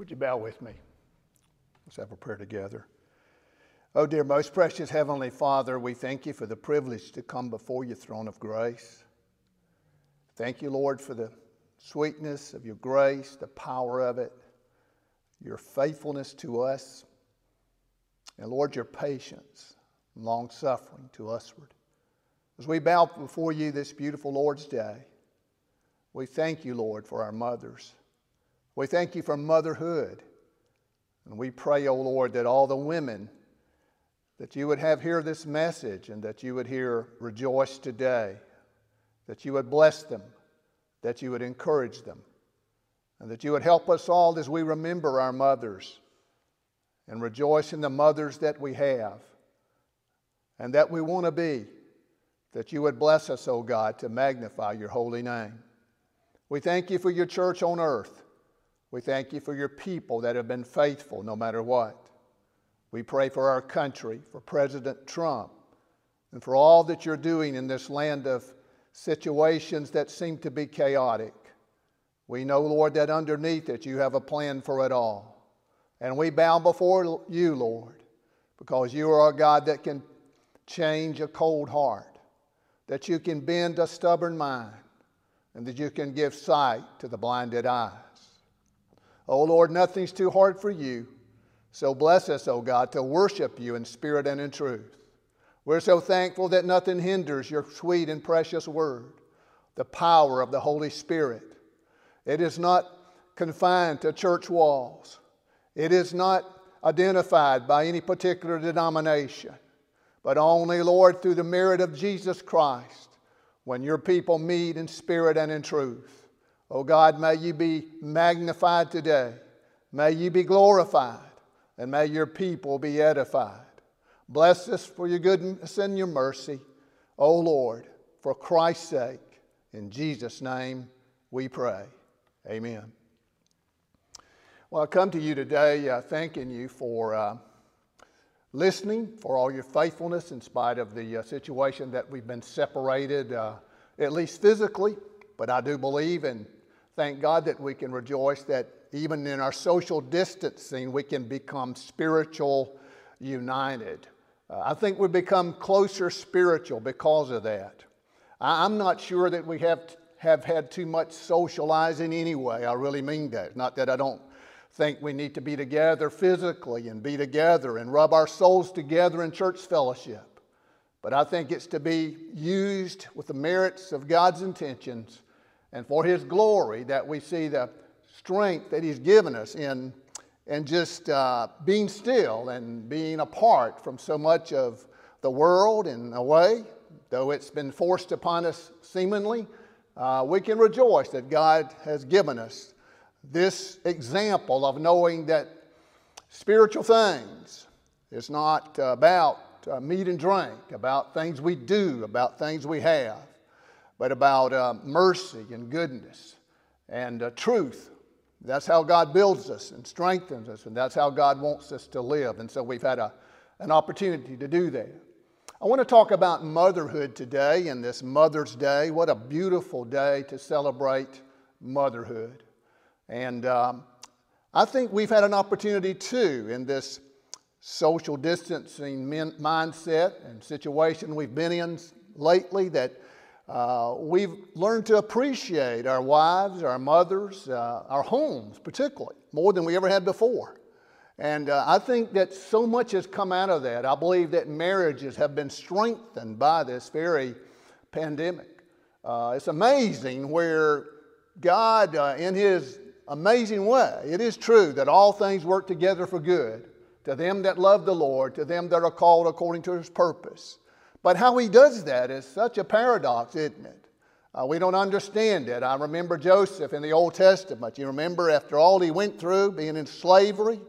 Would you bow with me? Let's have a prayer together. Oh, dear, most precious Heavenly Father, we thank you for the privilege to come before your throne of grace. Thank you, Lord, for the sweetness of your grace, the power of it, your faithfulness to us, and Lord, your patience and long suffering to usward. As we bow before you this beautiful Lord's Day, we thank you, Lord, for our mothers. We thank you for motherhood. And we pray, O oh Lord, that all the women that you would have hear this message and that you would hear rejoice today, that you would bless them, that you would encourage them, and that you would help us all as we remember our mothers and rejoice in the mothers that we have and that we want to be, that you would bless us, O oh God, to magnify your holy name. We thank you for your church on earth. We thank you for your people that have been faithful no matter what. We pray for our country, for President Trump, and for all that you're doing in this land of situations that seem to be chaotic. We know, Lord, that underneath it you have a plan for it all. And we bow before you, Lord, because you are a God that can change a cold heart, that you can bend a stubborn mind, and that you can give sight to the blinded eyes. Oh, Lord, nothing's too hard for you. So bless us, O oh God, to worship you in spirit and in truth. We're so thankful that nothing hinders your sweet and precious word, the power of the Holy Spirit. It is not confined to church walls, it is not identified by any particular denomination, but only, Lord, through the merit of Jesus Christ, when your people meet in spirit and in truth. Oh God, may you be magnified today. May you be glorified and may your people be edified. Bless us for your goodness and your mercy, O Lord, for Christ's sake. In Jesus' name we pray. Amen. Well, I come to you today uh, thanking you for uh, listening, for all your faithfulness in spite of the uh, situation that we've been separated, uh, at least physically. But I do believe and thank God that we can rejoice that even in our social distancing, we can become spiritual united. Uh, I think we become closer spiritual because of that. I, am not sure that we have, have had too much socializing anyway. I really mean that. Not that I don't think we need to be together physically and be together and rub our souls together in church fellowship. But I think it's to be used with the merits of God's intentions and for His glory that we see the strength that He's given us in, in just uh, being still and being apart from so much of the world in a way, though it's been forced upon us seemingly, uh, we can rejoice that God has given us this example of knowing that spiritual things is not about uh, meat and drink, about things we do, about things we have, but about uh, mercy and goodness and uh, truth that's how God builds us and strengthens us, and that's how God wants us to live. And so we've had a, an opportunity to do that. I want to talk about motherhood today and this Mother's Day. What a beautiful day to celebrate motherhood. And um, I think we've had an opportunity too in this social distancing mindset and situation we've been in lately that uh, we've learned to appreciate our wives, our mothers, uh, our homes, particularly, more than we ever had before. And uh, I think that so much has come out of that. I believe that marriages have been strengthened by this very pandemic. Uh, it's amazing where God, uh, in His amazing way, it is true that all things work together for good to them that love the Lord, to them that are called according to His purpose. But how he does that is such a paradox, isn't it? Uh, we don't understand it. I remember Joseph in the Old Testament. You remember after all he went through, being in slavery,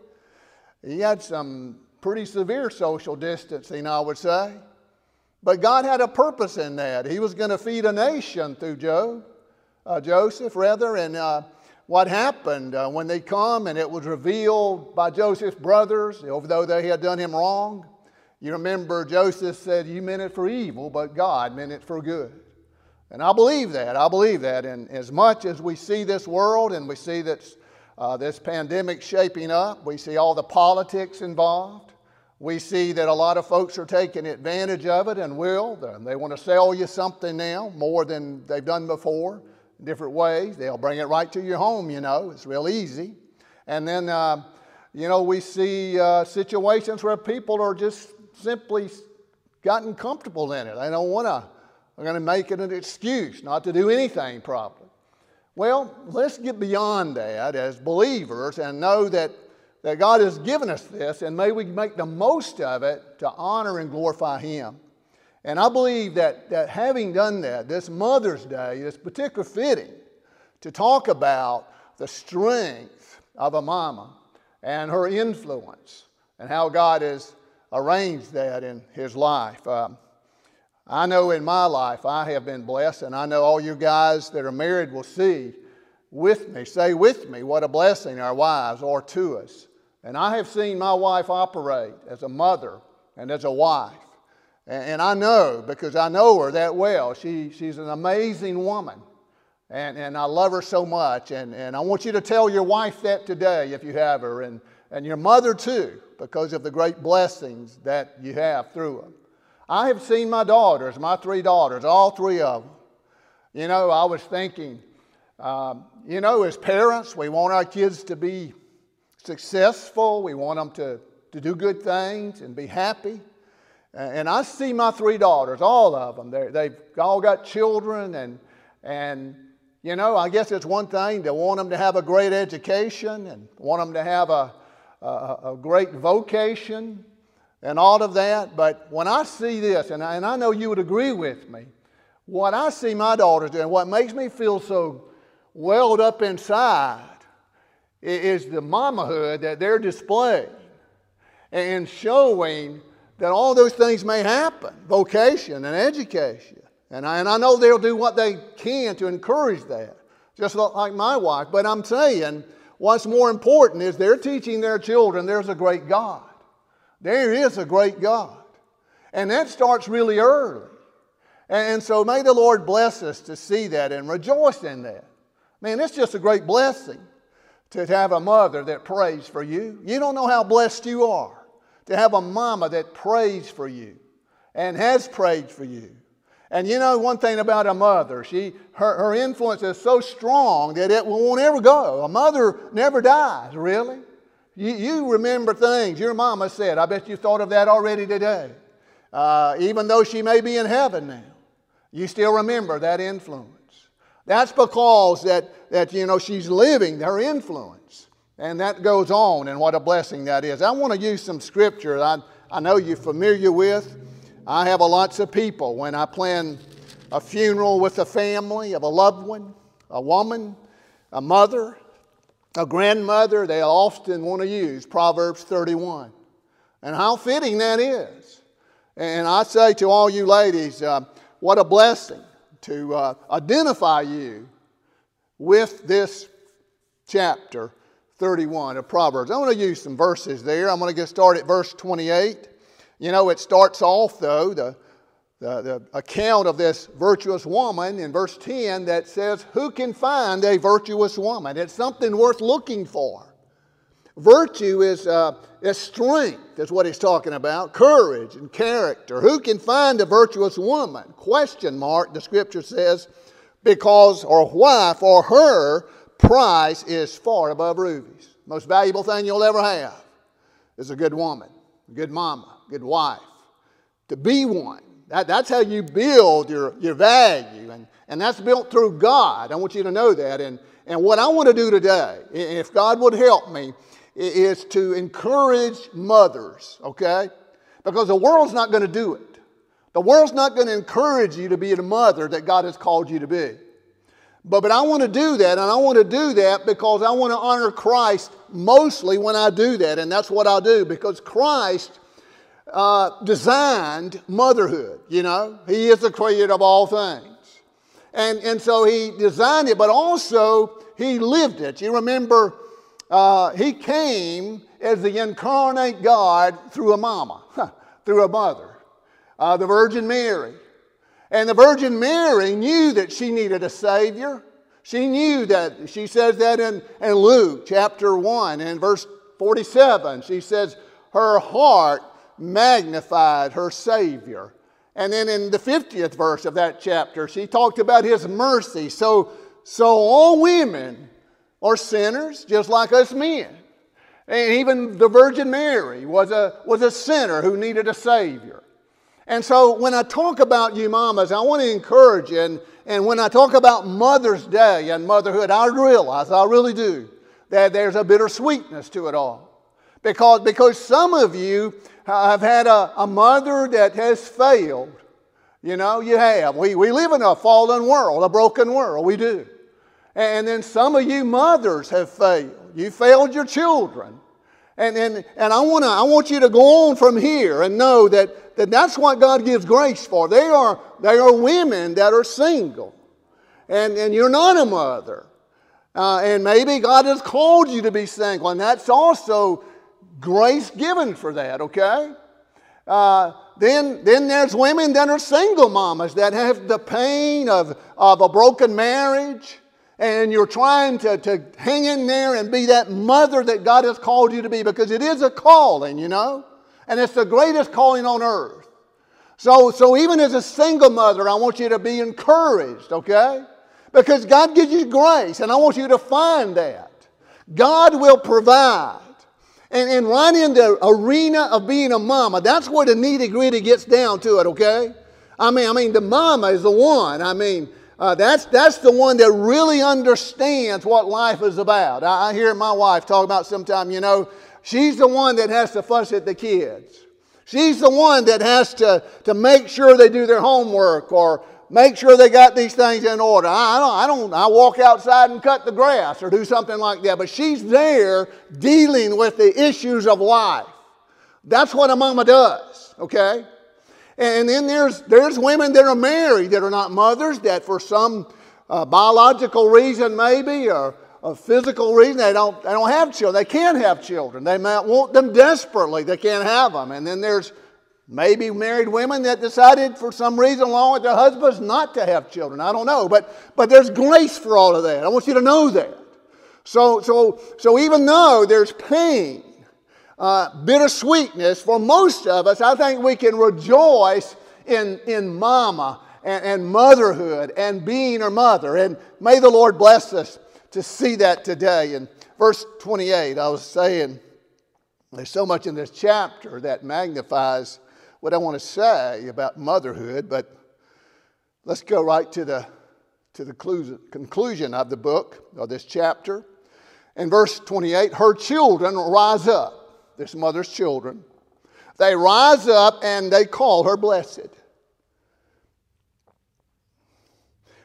he had some pretty severe social distancing, I would say. But God had a purpose in that. He was going to feed a nation through Job, uh, Joseph, rather. And uh, what happened uh, when they come and it was revealed by Joseph's brothers, although they had done him wrong, you remember Joseph said, You meant it for evil, but God meant it for good. And I believe that. I believe that. And as much as we see this world and we see that uh, this pandemic shaping up. We see all the politics involved. We see that a lot of folks are taking advantage of it and will. They want to sell you something now more than they've done before different ways. They'll bring it right to your home, you know. It's real easy. And then, uh, you know, we see uh, situations where people are just simply gotten comfortable in it. They don't want to, they're going to make it an excuse not to do anything properly. Well, let's get beyond that as believers and know that, that God has given us this, and may we make the most of it to honor and glorify Him. And I believe that, that having done that, this Mother's Day is particularly fitting to talk about the strength of a mama and her influence and how God has arranged that in His life. Um, I know in my life I have been blessed, and I know all you guys that are married will see with me, say with me, what a blessing our wives are to us. And I have seen my wife operate as a mother and as a wife. And, I know, because I know her that well, she, she's an amazing woman. And, and I love her so much. And, and I want you to tell your wife that today if you have her, and, and your mother too, because of the great blessings that you have through them. I have seen my daughters, my three daughters, all three of them. You know, I was thinking, um, you know, as parents, we want our kids to be successful. We want them to, to do good things and be happy. And I see my three daughters, all of them. they have all got children, and, and, you know, I guess it's one thing to want them to have a great education and want them to have a, a, great vocation and all of that. But when I see this, and I, and I know you would agree with me, what I see my daughters doing, what makes me feel so welled up inside is the mamahood that they're displaying and showing that all those things may happen vocation and education. And I, and I know they'll do what they can to encourage that, just like my wife. But I'm saying, what's more important is they're teaching their children there's a great God. There is a great God. And that starts really early. And so may the Lord bless us to see that and rejoice in that. Man, it's just a great blessing to have a mother that prays for you. You don't know how blessed you are to have a mama that prays for you and has prayed for you. And you know one thing about a mother, she, her, her influence is so strong that it won't ever go. A mother never dies, really. You, you remember things your mama said. I bet you thought of that already today. Uh, even though she may be in heaven now, you still remember that influence. That's because that, that you know she's living her influence. And that goes on, and what a blessing that is. I want to use some scripture I, I know you're familiar with. I have a lots of people when I plan a funeral with a family of a loved one, a woman, a mother, a grandmother, they often want to use Proverbs 31. And how fitting that is. And I say to all you ladies, uh, what a blessing to uh, identify you with this chapter 31 of Proverbs. I want to use some verses there. I'm going to get started at verse 28. You know, it starts off, though, the the, the account of this virtuous woman in verse 10 that says, Who can find a virtuous woman? It's something worth looking for. Virtue is, uh, is strength, is what he's talking about, courage and character. Who can find a virtuous woman? Question mark, the scripture says, because or why for her price is far above rubies. Most valuable thing you'll ever have is a good woman, a good mama, good wife. To be one that, that's how you build your, your value, and, and that's built through God. I want you to know that. And, and what I want to do today, if God would help me, is to encourage mothers, okay? Because the world's not going to do it. The world's not going to encourage you to be the mother that God has called you to be. But, but I want to do that, and I want to do that because I want to honor Christ mostly when I do that, and that's what I'll do because Christ uh, designed motherhood, you know. He is the creator of all things. And, and so he designed it, but also he lived it. You remember, uh, he came as the incarnate God through a mama, through a mother, uh, the Virgin Mary. And the Virgin Mary knew that she needed a Savior. She knew that, she says that in, in Luke chapter 1 and verse 47. She says, Her heart magnified her Savior. And then in the 50th verse of that chapter, she talked about his mercy. So, so all women are sinners, just like us men. And even the Virgin Mary was a, was a sinner who needed a Savior. And so when I talk about you mamas, I want to encourage you. And, and when I talk about Mother's Day and motherhood, I realize, I really do, that there's a bittersweetness to it all. Because, because some of you have had a, a mother that has failed. You know, you have. We, we live in a fallen world, a broken world. We do. And then some of you mothers have failed. You failed your children. And, and, and I, wanna, I want you to go on from here and know that, that that's what God gives grace for. They are, they are women that are single. And, and you're not a mother. Uh, and maybe God has called you to be single, and that's also grace given for that, okay? Uh, then, then there's women that are single mamas that have the pain of, of a broken marriage, and you're trying to, to hang in there and be that mother that God has called you to be because it is a calling, you know? And it's the greatest calling on earth. So, so even as a single mother, I want you to be encouraged, okay? Because God gives you grace, and I want you to find that. God will provide. And, and right in the arena of being a mama, that's where the nitty gritty gets down to it, okay? I mean, I mean, the mama is the one. I mean, uh, that's, that's the one that really understands what life is about. I, I hear my wife talk about sometimes, you know, she's the one that has to fuss at the kids. She's the one that has to, to make sure they do their homework or make sure they got these things in order. I don't, I don't, I walk outside and cut the grass or do something like that, but she's there dealing with the issues of life. That's what a mama does, okay? And then there's, there's women that are married that are not mothers, that for some uh, biological reason maybe, or a physical reason, they don't, they don't have children. They can't have children. They might want them desperately. They can't have them. And then there's Maybe married women that decided for some reason, along with their husbands, not to have children. I don't know. But, but there's grace for all of that. I want you to know that. So, so, so even though there's pain, uh, bittersweetness, for most of us, I think we can rejoice in, in mama and, and motherhood and being a mother. And may the Lord bless us to see that today. In verse 28, I was saying, there's so much in this chapter that magnifies what I want to say about motherhood, but let's go right to the, to the conclusion of the book, or this chapter. In verse 28, her children rise up, this mother's children. They rise up and they call her blessed.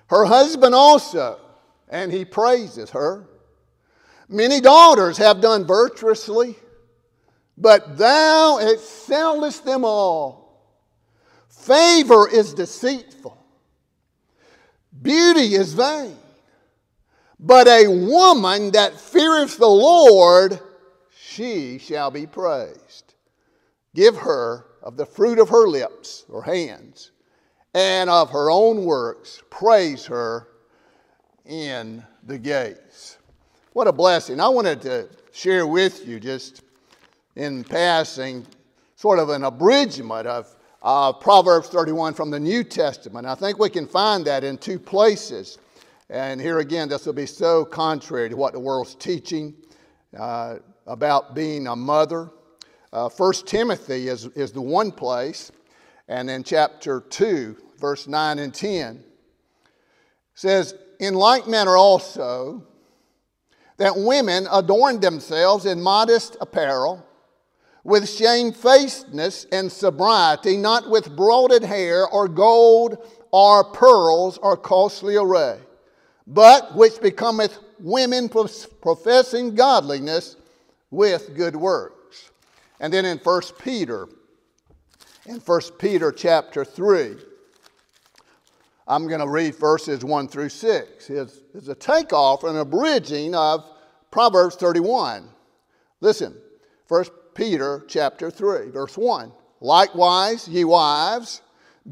Her husband also, and he praises her. Many daughters have done virtuously but thou excellest them all. Favor is deceitful, beauty is vain. But a woman that feareth the Lord, she shall be praised. Give her of the fruit of her lips or hands, and of her own works, praise her in the gates. What a blessing. I wanted to share with you just in passing sort of an abridgment of uh, Proverbs 31 from the New Testament. I think we can find that in two places. And here again, this will be so contrary to what the world's teaching uh, about being a mother. Uh, 1 Timothy is, is the one place, and then chapter 2, verse 9 and 10 says, In like manner also, that women adorn themselves in modest apparel with shamefacedness and sobriety, not with broided hair or gold or pearls or costly array, but which becometh women professing godliness with good works. And then in 1 Peter, in 1 Peter chapter 3, I'm going to read verses 1 through 6. It's, it's a takeoff and a bridging of Proverbs 31. Listen, 1 Peter chapter 3, verse 1. Likewise, ye wives,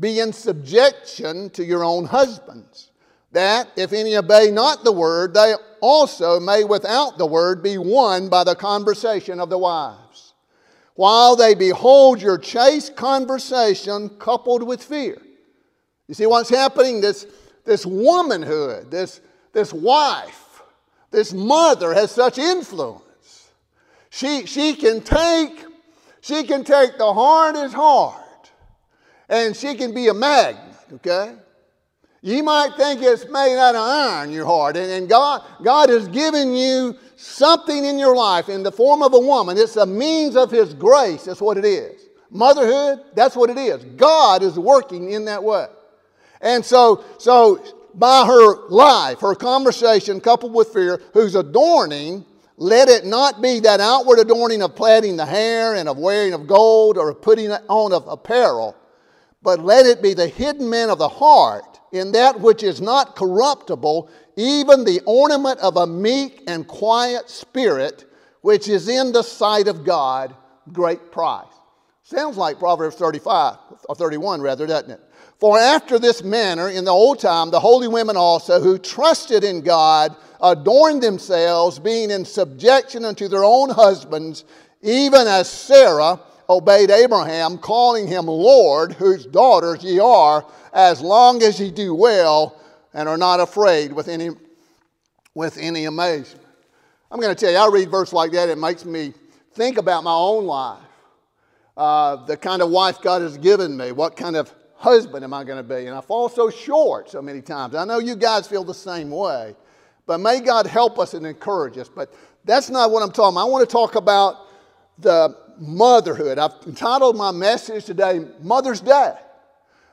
be in subjection to your own husbands, that if any obey not the word, they also may without the word be won by the conversation of the wives, while they behold your chaste conversation coupled with fear. You see what's happening? This, this womanhood, this, this wife, this mother has such influence. She, she can take, she can take the hardest heart and she can be a magnet, okay? You might think it's made out of iron, your heart, and, and God, God has given you something in your life in the form of a woman. It's a means of His grace, that's what it is. Motherhood, that's what it is. God is working in that way. And so, so by her life, her conversation coupled with fear, who's adorning, let it not be that outward adorning of plaiting the hair and of wearing of gold or of putting on of apparel, but let it be the hidden man of the heart in that which is not corruptible, even the ornament of a meek and quiet spirit, which is in the sight of God great price. Sounds like Proverbs 35, or 31 rather, doesn't it? For after this manner, in the old time, the holy women also, who trusted in God, adorned themselves, being in subjection unto their own husbands, even as Sarah obeyed Abraham, calling him Lord, whose daughters ye are, as long as ye do well and are not afraid with any, with any amazement. I'm going to tell you, I read verse like that, it makes me think about my own life. Uh, the kind of wife God has given me, what kind of husband am I going to be? And I fall so short so many times. I know you guys feel the same way, but may God help us and encourage us. But that's not what I'm talking about. I want to talk about the motherhood. I've entitled my message today, Mother's Day.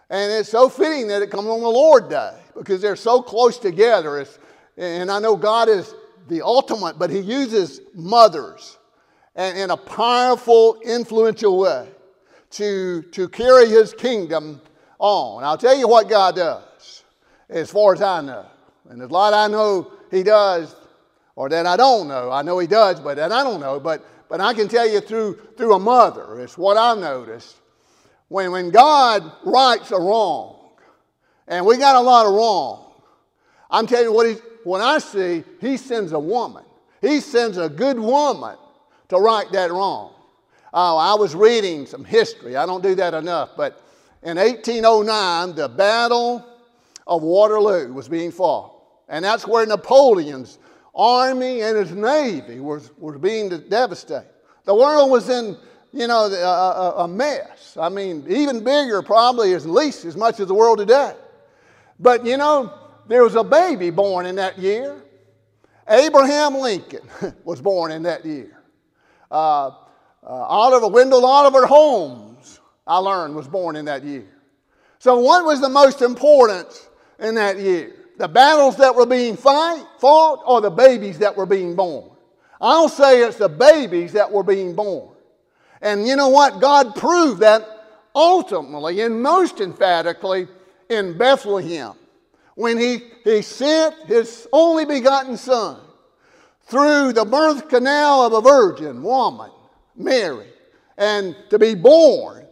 And it's so fitting that it comes on the Lord Day because they're so close together. It's, and I know God is the ultimate, but He uses mothers and in a powerful, influential way to, to carry His kingdom on. I'll tell you what God does, as far as I know. And there's a lot I know He does, or that I don't know. I know He does, but that I don't know. But, but I can tell you through, through a mother, it's what I've noticed when, when God rights a wrong, and we got a lot of wrong, I'm telling you what, he, when I see, he sends a woman. He sends a good woman to right that wrong. Oh, I was reading some history. I don't do that enough, but in 1809, the Battle of Waterloo was being fought. And that's where Napoleon's army and his navy was, was being devastated. The world was in you know, a, a, mess. I mean, even bigger, probably at least as much as the world today. But you know, there was a baby born in that year. Abraham Lincoln was born in that year. Uh, uh, Oliver Wendell Oliver Holmes, I learned, was born in that year. So, what was the most important in that year? The battles that were being fight, fought or the babies that were being born? I'll say it's the babies that were being born. And you know what? God proved that ultimately and most emphatically in Bethlehem when he, he sent his only begotten son through the birth canal of a virgin woman, Mary, and to be born,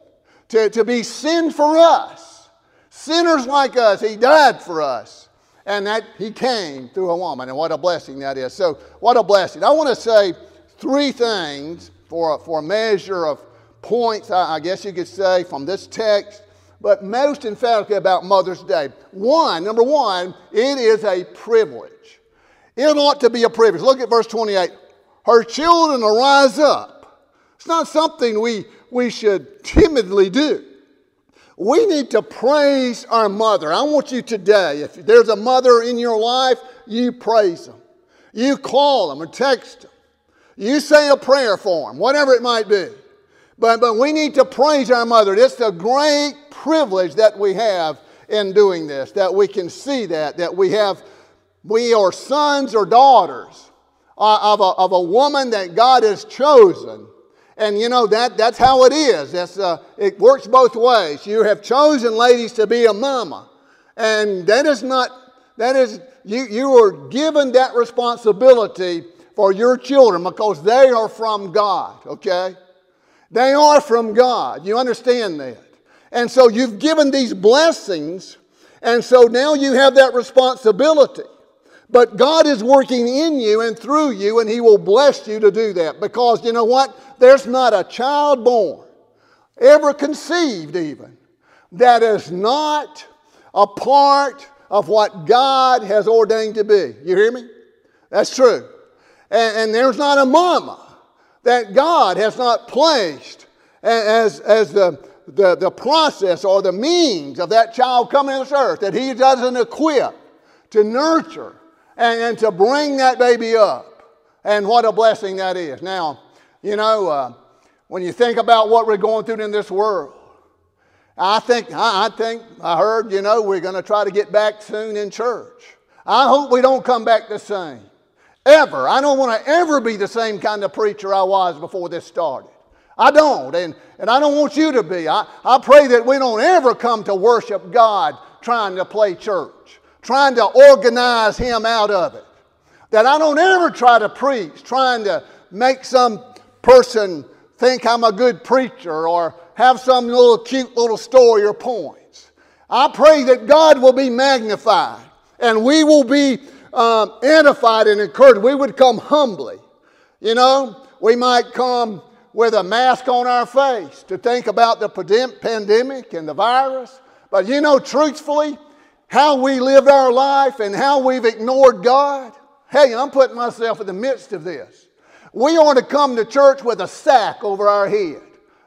to, to be sin for us, sinners like us. He died for us. And that he came through a woman, and what a blessing that is. So, what a blessing. I want to say three things for a, for a measure of points, I, I guess you could say, from this text, but most emphatically about Mother's Day. One, number one, it is a privilege. It ought to be a privilege. Look at verse 28. Her children will rise up. It's not something we, we should timidly do. We need to praise our mother. I want you today, if there's a mother in your life, you praise them. You call them or text them. You say a prayer for them, whatever it might be. But, but we need to praise our mother. It's a great privilege that we have in doing this, that we can see that, that we have, we are sons or daughters uh, of a, of a woman that God has chosen. And you know, that, that's how it is. That's, uh, it works both ways. You have chosen ladies to be a mama. And that is not, that is, you, you are given that responsibility for your children because they are from God, okay? They are from God. You understand that? And so you've given these blessings, And so now you have that responsibility. But God is working in you and through you, and He will bless you to do that. Because you know what? There's not a child born, ever conceived even, that is not a part of what God has ordained to be. You hear me? That's true. And, and there's not a mama that God has not placed as, as the, the, the process or the means of that child coming to this earth that He doesn't equip to nurture and, and to bring that baby up. And what a blessing that is. Now, you know, uh, when you think about what we're going through in this world, I think, I, I think, I heard, you know, we're going to try to get back soon in church. I hope we don't come back the same. Ever. I don't want to ever be the same kind of preacher I was before this started. I don't, and, and I don't want you to be. I, I pray that we don't ever come to worship God trying to play church, trying to organize Him out of it. That I don't ever try to preach, trying to make some person think I'm a good preacher or have some little cute little story or points. I pray that God will be magnified and we will be um, edified and encouraged. We would come humbly. You know, we might come with a mask on our face to think about the pandemic and the virus. But you know, truthfully, how we lived our life and how we've ignored God. Hey, I'm putting myself in the midst of this. We ought to come to church with a sack over our head.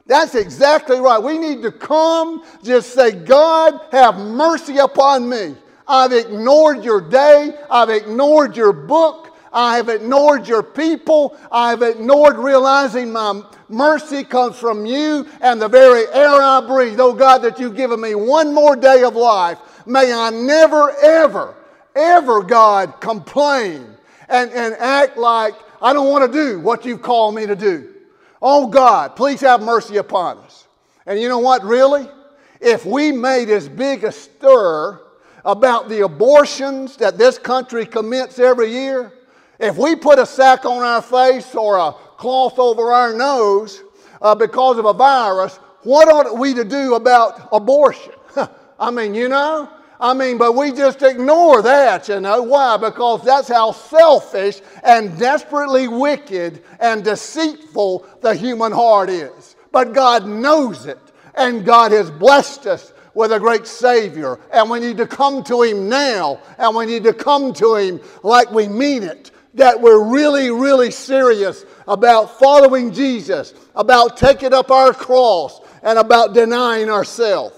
That's exactly right. We need to come, just say, God, have mercy upon me. I've ignored your day. I've ignored your book. I have ignored your people. I have ignored realizing my mercy comes from you and the very air I breathe. Oh God, that you've given me one more day of life. May I never, ever, ever, God, complain and, and act like I don't want to do what you've called me to do. Oh God, please have mercy upon us. And you know what, really? If we made as big a stir about the abortions that this country commits every year, if we put a sack on our face or a cloth over our nose uh, because of a virus, what ought we to do about abortion? I mean, you know, I mean, but we just ignore that, you know. Why? Because that's how selfish and desperately wicked and deceitful the human heart is. But God knows it, and God has blessed us with a great Savior. And we need to come to Him now, and we need to come to Him like we mean it. That we're really, really serious about following Jesus, about taking up our cross, and about denying ourselves.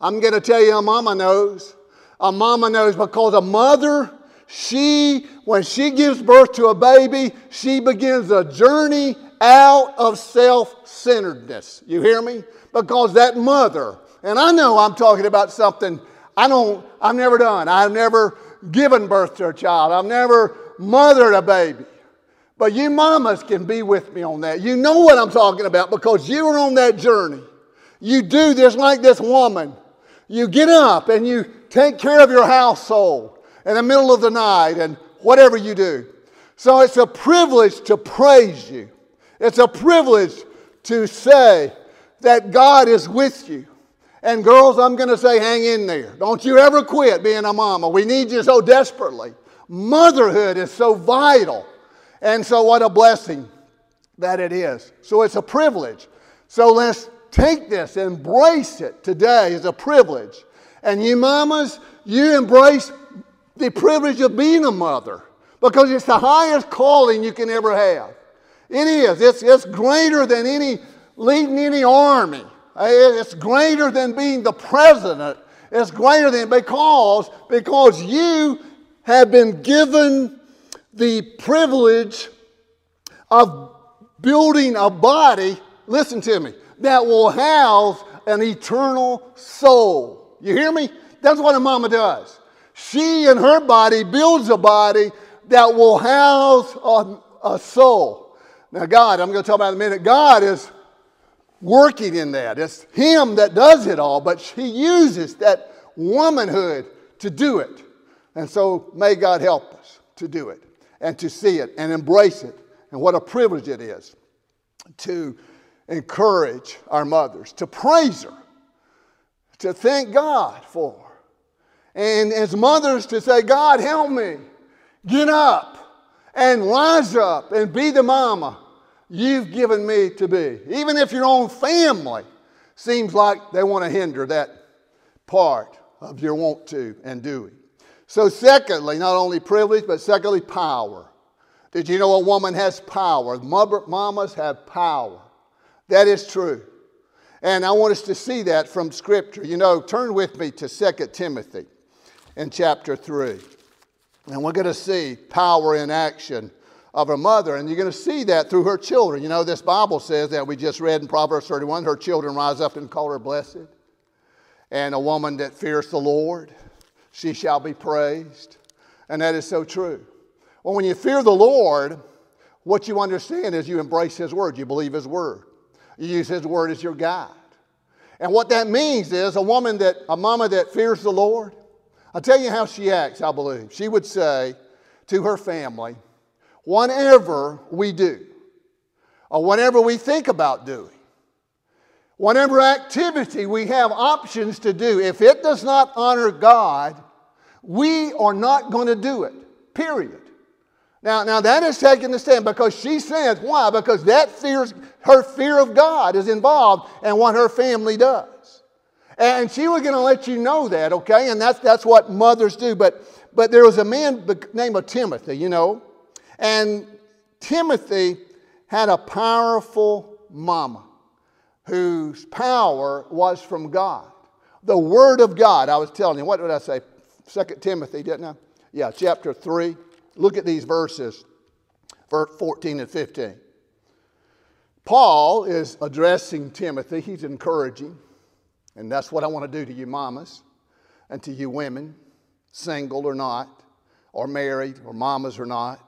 I'm going to tell you, a mama knows. A mama knows because a mother, she, when she gives birth to a baby, she begins a journey out of self centeredness. You hear me? Because that mother, and I know I'm talking about something I don't, I've never done. I've never given birth to a child. I've never mothered a baby. But you mamas can be with me on that. You know what I'm talking about because you are on that journey. You do this like this woman. You get up and you take care of your household in the middle of the night and whatever you do. So it's a privilege to praise you. It's a privilege to say that God is with you. And girls, I'm going to say, hang in there. Don't you ever quit being a mama. We need you so desperately. Motherhood is so vital. And so, what a blessing that it is. So, it's a privilege. So, let's Take this, embrace it today as a privilege. And you mamas, you embrace the privilege of being a mother because it's the highest calling you can ever have. It is. It's, it's greater than any leading any army. Eh, it's greater than being the president. It's greater than because because you have been given the privilege of building a body. Listen to me that will house an eternal soul. You hear me? That's what a mama does. She and her body builds a body that will house a, a soul. Now, God, I'm going to talk about in a minute. God is working in that. It's Him that does it all, but He uses that womanhood to do it. And so, may God help us to do it and to see it and embrace it. And what a privilege it is to encourage our mothers, to praise her, to thank God for. And as mothers to say, God, help me. Get up and rise up and be the mama you've given me to be. Even if your own family seems like they want to hinder that part of your want to and doing. So, secondly, not only privilege, but secondly, power. Did you know a woman has power? Mamas have power. That is true. And I want us to see that from Scripture. You know, turn with me to 2 Timothy in chapter 3. And we're going to see power in action of her mother. And you're going to see that through her children. You know, this Bible says that we just read in Proverbs 31 her children rise up and call her blessed. And a woman that fears the Lord, she shall be praised. And that is so true. Well, when you fear the Lord, what you understand is you embrace His word, you believe His word, you use His word as your guide. And what that means is a woman that, a mama that fears the Lord, I'll tell you how she acts, I believe. She would say to her family, whatever we do, or whatever we think about doing, whatever activity we have options to do, if it does not honor God, we are not going to do it, period. Now, now that is taking the stand because she says, why? Because that fears, her fear of God is involved in what her family does. And she was going to let you know that, okay? And that's, that's what mothers do. But, but there was a man named Timothy, you know, and Timothy had a powerful mama whose power was from God. The Word of God, I was telling you, what did I say? Second Timothy, didn't I? Yeah, chapter 3. Look at these verses, verse 14 and 15. Paul is addressing Timothy, he's encouraging. And that's what I want to do to you, mamas, and to you women, single or not, or married, or mamas or not.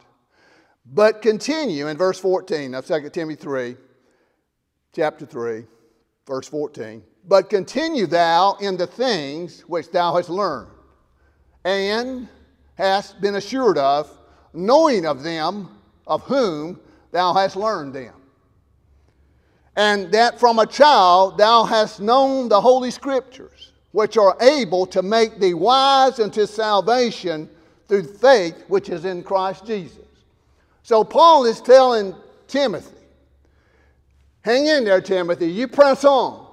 But continue in verse 14 of 2 Timothy 3, chapter 3, verse 14. But continue thou in the things which thou hast learned, and hast been assured of, knowing of them of whom thou hast learned them and that from a child thou hast known the Holy Scriptures, which are able to make thee wise unto salvation through faith which is in Christ Jesus. So Paul is telling Timothy, hang in there, Timothy, you press on.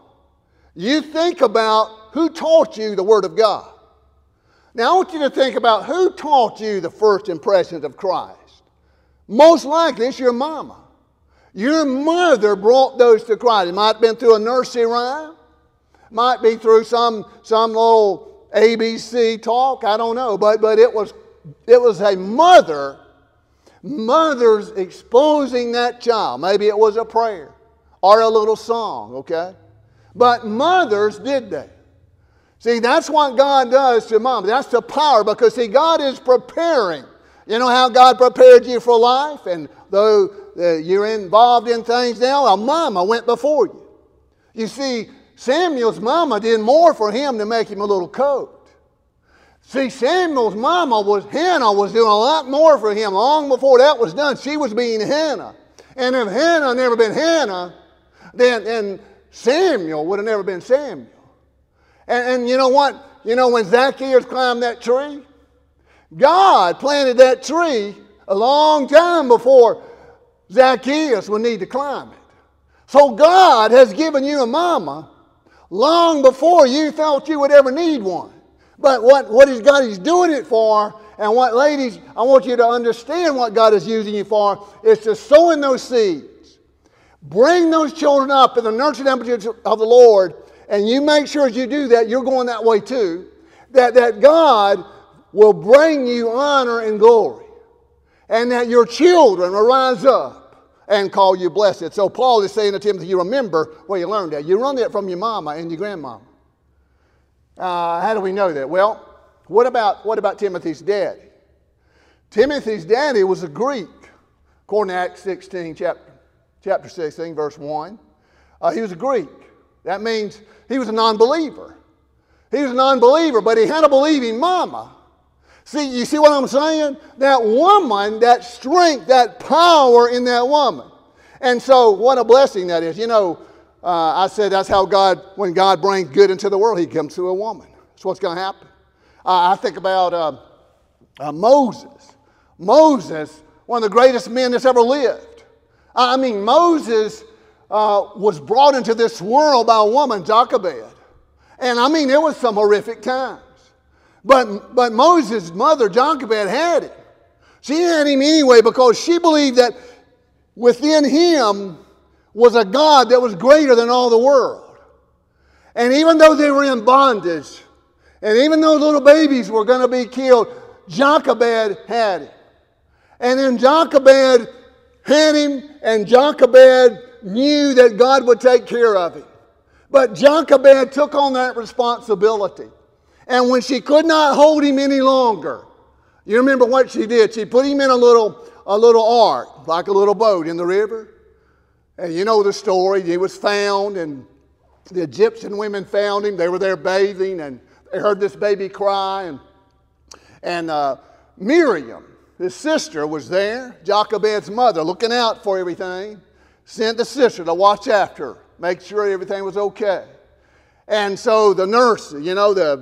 You think about who taught you the Word of God. Now, I want you to think about who taught you the first impressions of Christ. Most likely, it's your mama. Your mother brought those to Christ. It might have been through a nursery rhyme, might be through some, some little ABC talk, I don't know, but, but it, was, it was a mother, mothers exposing that child. Maybe it was a prayer or a little song, okay? But mothers did that. See, that's what God does to mom. That's the power because, see, God is preparing. You know how God prepared you for life? And though you're involved in things now, a mama went before you. You see, Samuel's mama did more for him to make him a little coat. See, Samuel's mama was, Hannah was doing a lot more for him long before that was done. She was being Hannah. And if Hannah never been Hannah, then, then Samuel would have never been Samuel. And, and you know what? You know when Zacchaeus climbed that tree? God planted that tree a long time before Zacchaeus would need to climb it. So God has given you a mama long before you thought you would ever need one. But what, what is God is doing it for, and what ladies, I want you to understand what God is using you for, is to sow in those seeds. Bring those children up in the nurturing temperature of the Lord, and you make sure as you do that, you're going that way too. That, that God will bring you honor and glory and that your children will rise up and call you blessed. So Paul is saying to Timothy, you remember where you learned that. You learned that from your mama and your grandmama. Uh, how do we know that? Well, what about, what about Timothy's daddy? Timothy's daddy was a Greek, according to Acts 16, chapter, chapter 16, verse 1. Uh, he was a Greek. That means he was a non believer. He was a non believer, but he had a believing mama. See, you see what I'm saying? That woman, that strength, that power in that woman. And so, what a blessing that is. You know, uh, I said that's how God, when God brings good into the world, He comes through a woman. That's what's going to happen. Uh, I think about uh, uh, Moses. Moses, one of the greatest men that's ever lived. I mean, Moses uh, was brought into this world by a woman, Jochebed. And I mean, it was some horrific times. But, but Moses' mother, Jochebed, had him. She had him anyway because she believed that within him was a God that was greater than all the world. And even though they were in bondage, and even though little babies were going to be killed, Jochebed had him. And then Jochebed had him, and Jochebed knew that God would take care of him. But Jochebed took on that responsibility. And when she could not hold him any longer, you remember what she did? She put him in a little, a little ark, like a little boat in the river. And you know the story. He was found, and the Egyptian women found him. They were there bathing, and they heard this baby cry. And, and uh, Miriam, his sister, was there, Jochebed's mother, looking out for everything sent the sister to watch after her, make sure everything was okay. And so the nurse, you know, the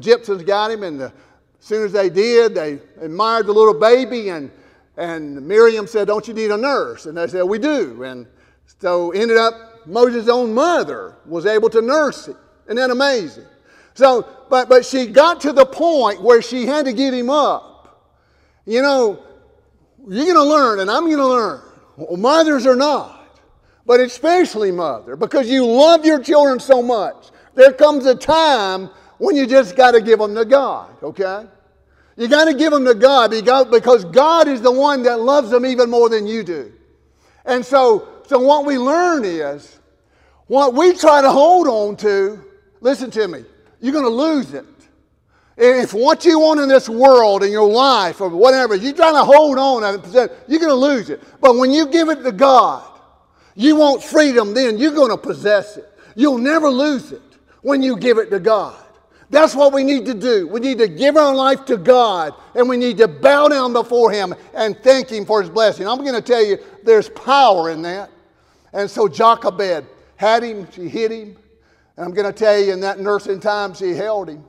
gypsies got him, and the, as soon as they did, they admired the little baby, and, and Miriam said, Don't you need a nurse? And they said, We do. And so ended up, Moses' own mother was able to nurse him. Isn't that amazing? So, but, but she got to the point where she had to get him up. You know, you're going to learn, and I'm going to learn. Mothers are not but especially mother, because you love your children so much. There comes a time when you just got to give them to God, okay? You got to give them to God because God is the one that loves them even more than you do. And so, so what we learn is what we try to hold on to, listen to me, you're going to lose it. If what you want in this world, in your life, or whatever, you're trying to hold on, to you're going to lose it. But when you give it to God, you want freedom then, you're going to possess it. You'll never lose it when you give it to God. That's what we need to do. We need to give our life to God and we need to bow down before Him and thank Him for His blessing. I'm going to tell you, there's power in that. And so Jochebed had him, she hit him. And I'm going to tell you, in that nursing time, she held him.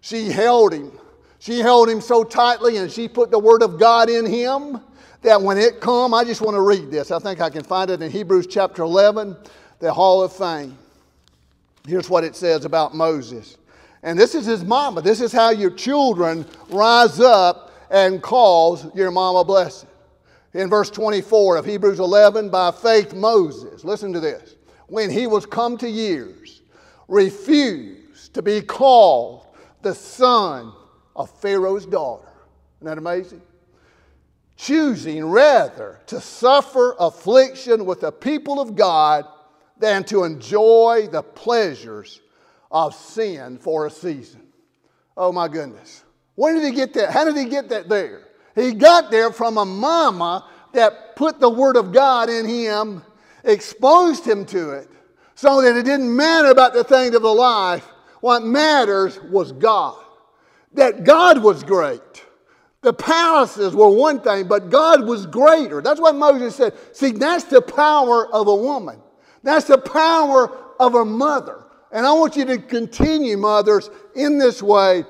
She held him. She held him so tightly and she put the Word of God in him that when it come, I just want to read this. I think I can find it in Hebrews chapter 11, the Hall of Fame. Here's what it says about Moses. And this is his mama. This is how your children rise up and cause your mama blessed. In verse 24 of Hebrews 11, by faith Moses, listen to this, when he was come to years, refused to be called the son of Pharaoh's daughter. Isn't that amazing? Choosing rather to suffer affliction with the people of God than to enjoy the pleasures of sin for a season. Oh my goodness. Where did he get that? How did he get that there? He got there from a mama that put the Word of God in him, exposed him to it, so that it didn't matter about the things of the life. What matters was God. That God was great. The palaces were one thing, but God was greater. That's what Moses said. See, that's the power of a woman. That's the power of a mother. And I want you to continue, mothers, in this way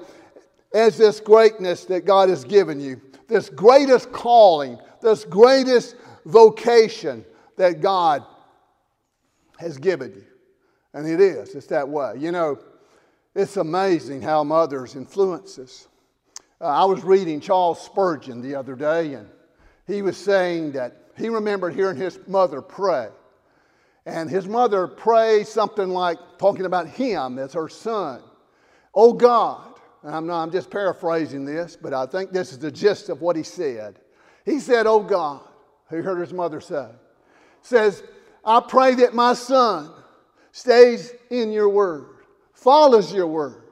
as this greatness that God has given you, this greatest calling, this greatest vocation that God has given you. And it is, it's that way. You know, it's amazing how mothers influence us. Uh, I was reading Charles Spurgeon the other day, and he was saying that he remembered hearing his mother pray. And his mother prayed something like talking about him as her son. Oh God, and I'm, not, I'm just paraphrasing this, but I think this is the gist of what he said. He said, Oh God, he heard his mother say, says, I pray that my son stays in your word, follows your word.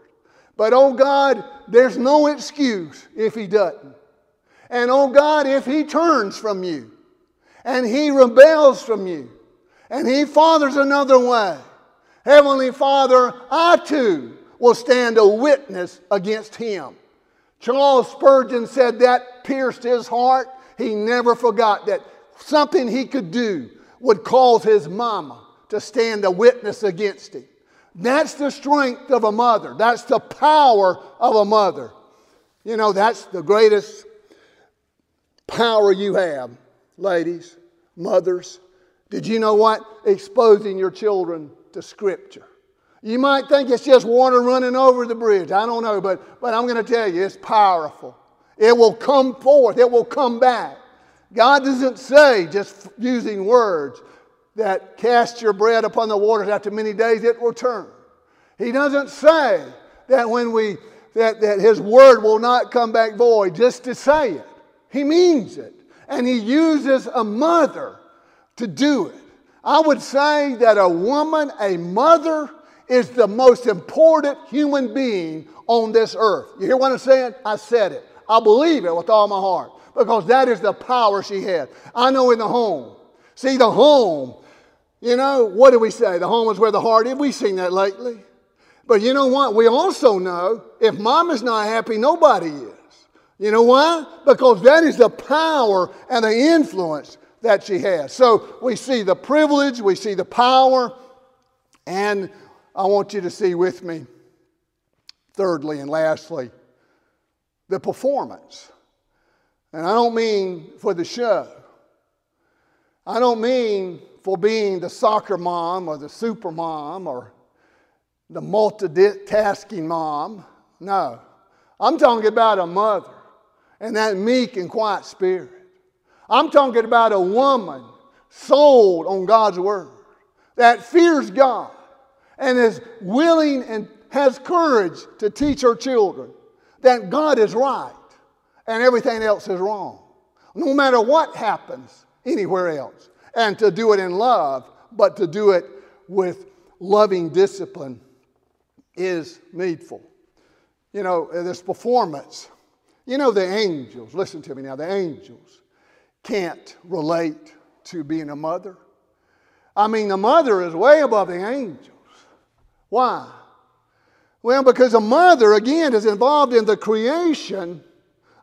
But oh God, there's no excuse if he doesn't. And oh God, if he turns from you and he rebels from you and he fathers another way, Heavenly Father, I too will stand a witness against him. Charles Spurgeon said that pierced his heart. He never forgot that something he could do would cause his mama to stand a witness against him. That's the strength of a mother. That's the power of a mother. You know, that's the greatest power you have, ladies, mothers. Did you know what? Exposing your children to Scripture. You might think it's just water running over the bridge. I don't know, but, but I'm going to tell you, it's powerful. It will come forth, it will come back. God doesn't say, just using words, that cast your bread upon the waters after many days it will turn. He doesn't say that when we that, that his word will not come back void just to say it. He means it. And he uses a mother to do it. I would say that a woman, a mother, is the most important human being on this earth. You hear what I'm saying? I said it. I believe it with all my heart because that is the power she had. I know in the home. See, the home, you know, what do we say? The home is where the heart is. We've seen that lately. But you know what? We also know if mama's not happy, nobody is. You know why? Because that is the power and the influence that she has. So we see the privilege, we see the power, and I want you to see with me, thirdly and lastly, the performance. And I don't mean for the show. I don't mean for being the soccer mom or the super mom or the multitasking mom. No. I'm talking about a mother and that meek and quiet spirit. I'm talking about a woman sold on God's word that fears God and is willing and has courage to teach her children that God is right and everything else is wrong. No matter what happens anywhere else. And to do it in love, but to do it with loving discipline is needful. You know, this performance. You know, the angels, listen to me now, the angels can't relate to being a mother. I mean, the mother is way above the angels. Why? Well, because a mother, again, is involved in the creation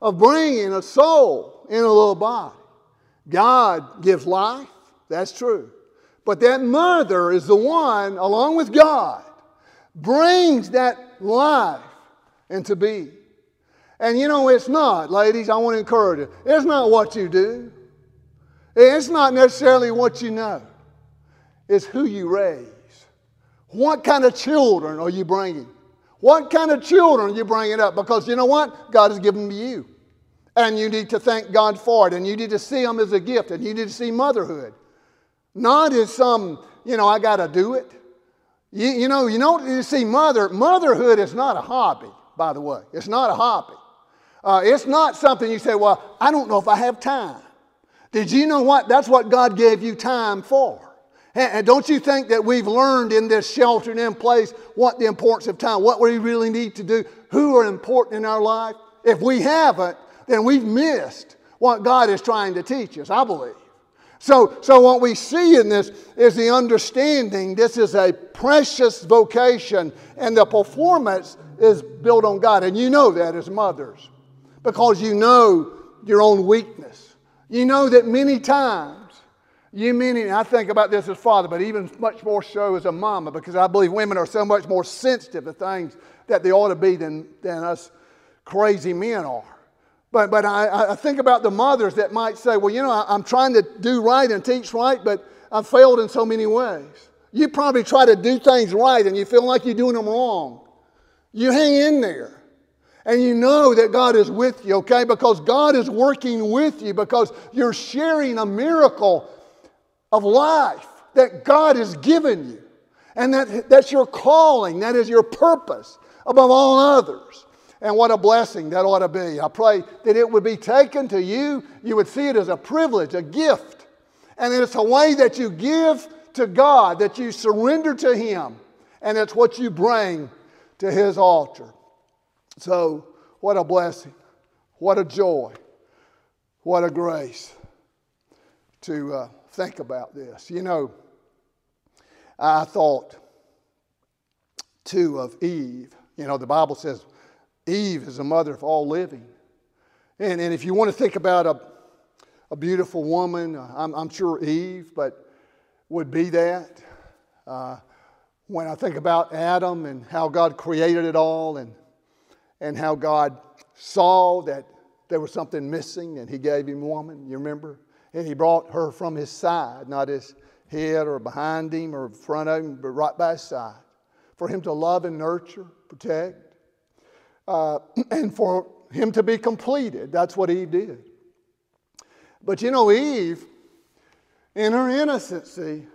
of bringing a soul in a little body. God gives life, that's true. But that mother is the one, along with God, brings that life into being. And you know, it's not, ladies, I want to encourage you, it's not what you do, it's not necessarily what you know, it's who you raise. What kind of children are you bringing? What kind of children are you bringing up? Because you know what? God has given them to you. And you need to thank God for it. And you need to see them as a gift. And you need to see motherhood. Not as some, you know, I got to do it. You, you, know, you know, you see, mother, motherhood is not a hobby, by the way. It's not a hobby. Uh, it's not something you say, well, I don't know if I have time. Did you know what? That's what God gave you time for. And don't you think that we've learned in this sheltering in place what the importance of time, what we really need to do, who are important in our life? If we haven't, then we've missed what God is trying to teach us, I believe. So, so what we see in this is the understanding this is a precious vocation and the performance is built on God. And you know that as mothers because you know your own weakness. You know that many times you meaning, I think about this as father, but even much more so as a mama, because I believe women are so much more sensitive to things that they ought to be than, than us crazy men are. But, but I, I think about the mothers that might say, well, you know, I, I'm trying to do right and teach right, but I've failed in so many ways. You probably try to do things right and you feel like you're doing them wrong. You hang in there. And you know that God is with you, okay? Because God is working with you because you're sharing a miracle of life that God has given you. And that, that's your calling, that is your purpose above all others. And what a blessing that ought to be. I pray that it would be taken to you. You would see it as a privilege, a gift. And it's a way that you give to God, that you surrender to Him. And it's what you bring to His altar. So, what a blessing. What a joy. What a grace to. Uh, think about this. You know, I thought too of Eve. You know, the Bible says Eve is the mother of all living. And, and if you want to think about a, a beautiful woman, I'm, I'm sure Eve, but would be that. Uh, when I think about Adam and how God created it all and, and how God saw that there was something missing and he gave him woman, you remember? And he brought her from his side, not his head or behind him or in front of him, but right by his side, for him to love and nurture, protect, uh, and for him to be completed. That's what Eve did. But you know, Eve, in her innocency,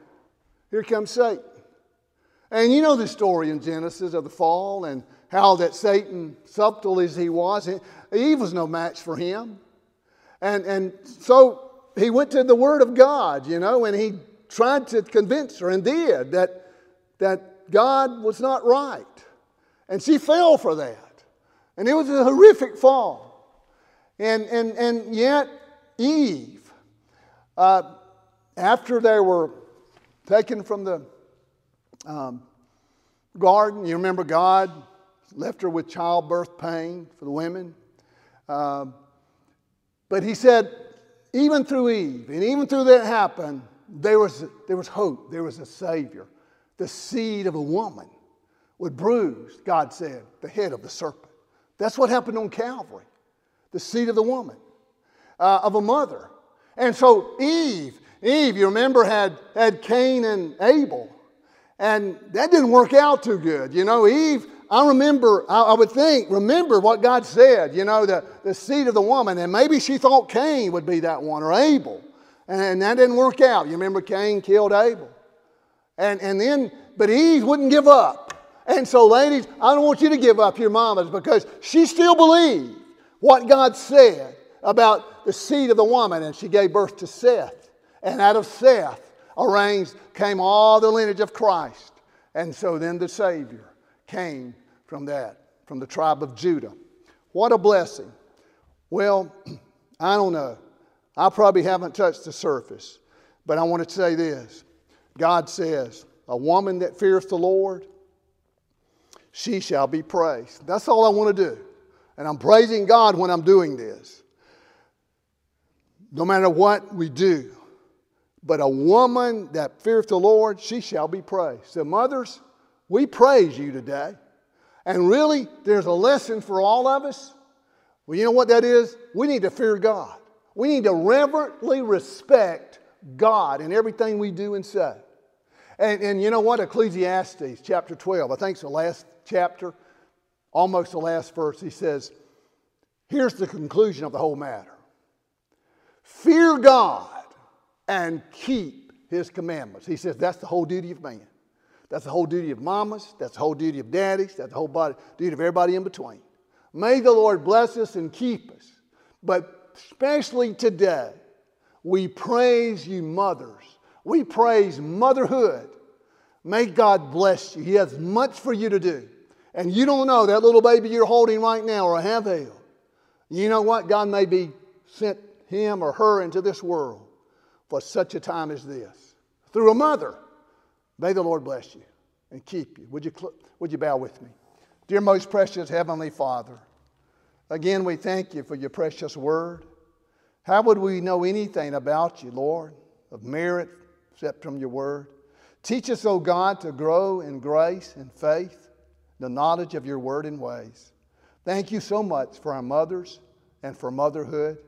here comes Satan. And you know the story in Genesis of the fall and how that Satan, subtle as he was, Eve was no match for him. And, and so he went to the Word of God, you know, and he tried to convince her and did that, that God was not right. And she fell for that. And it was a horrific fall. And, and, and yet, Eve, uh, after they were taken from the um, garden, you remember God left her with childbirth pain for the women. Um, but he said, even through Eve, and even through that happened, there was, there was hope. There was a Savior. The seed of a woman would bruise, God said, the head of the serpent. That's what happened on Calvary. The seed of the woman, uh, of a mother. And so Eve, Eve, you remember, had, had Cain and Abel. And that didn't work out too good. You know, Eve, I remember, I, I would think, remember what God said, you know, the, the seed of the woman. And maybe she thought Cain would be that one or Abel. And that didn't work out. You remember Cain killed Abel. And, and then, but Eve wouldn't give up. And so, ladies, I don't want you to give up your mamas because she still believed what God said about the seed of the woman, and she gave birth to Seth. And out of Seth arranged came all the lineage of Christ. And so then the Savior came from that, from the tribe of Judah. What a blessing. Well, I don't know. I probably haven't touched the surface, but I want to say this God says, A woman that fears the Lord, she shall be praised. That's all I want to do. And I'm praising God when I'm doing this. No matter what we do. But a woman that feareth the Lord, she shall be praised. So, mothers, we praise you today. And really, there's a lesson for all of us. Well, you know what that is? We need to fear God. We need to reverently respect God in everything we do and say. And, and you know what? Ecclesiastes chapter 12, I think it's the last chapter, almost the last verse. He says, Here's the conclusion of the whole matter Fear God and keep his commandments. He says that's the whole duty of man. That's the whole duty of mamas. That's the whole duty of daddies. That's the whole body, duty of everybody in between. May the Lord bless us and keep us. But especially today, we praise you, mothers. We praise motherhood. May God bless you. He has much for you to do. And you don't know that little baby you're holding right now or have held. You know what? God may be sent him or her into this world for such a time as this through a mother. May the Lord bless you and keep you. Would you, would you bow with me? Dear most precious Heavenly Father, again we thank you for your precious word. How would we know anything about you, Lord, of merit except from your word? Teach us, O oh God, to grow in grace and faith, the knowledge of your word and ways. Thank you so much for our mothers and for motherhood.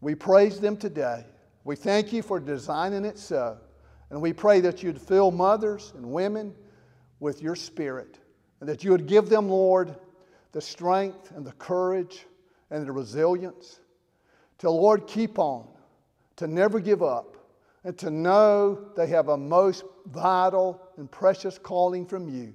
We praise them today. We thank you for designing it so. And we pray that you'd fill mothers and women with your spirit and that you would give them, Lord, the strength and the courage and the resilience to, Lord, keep on, to never give up, and to know they have a most vital and precious calling from you.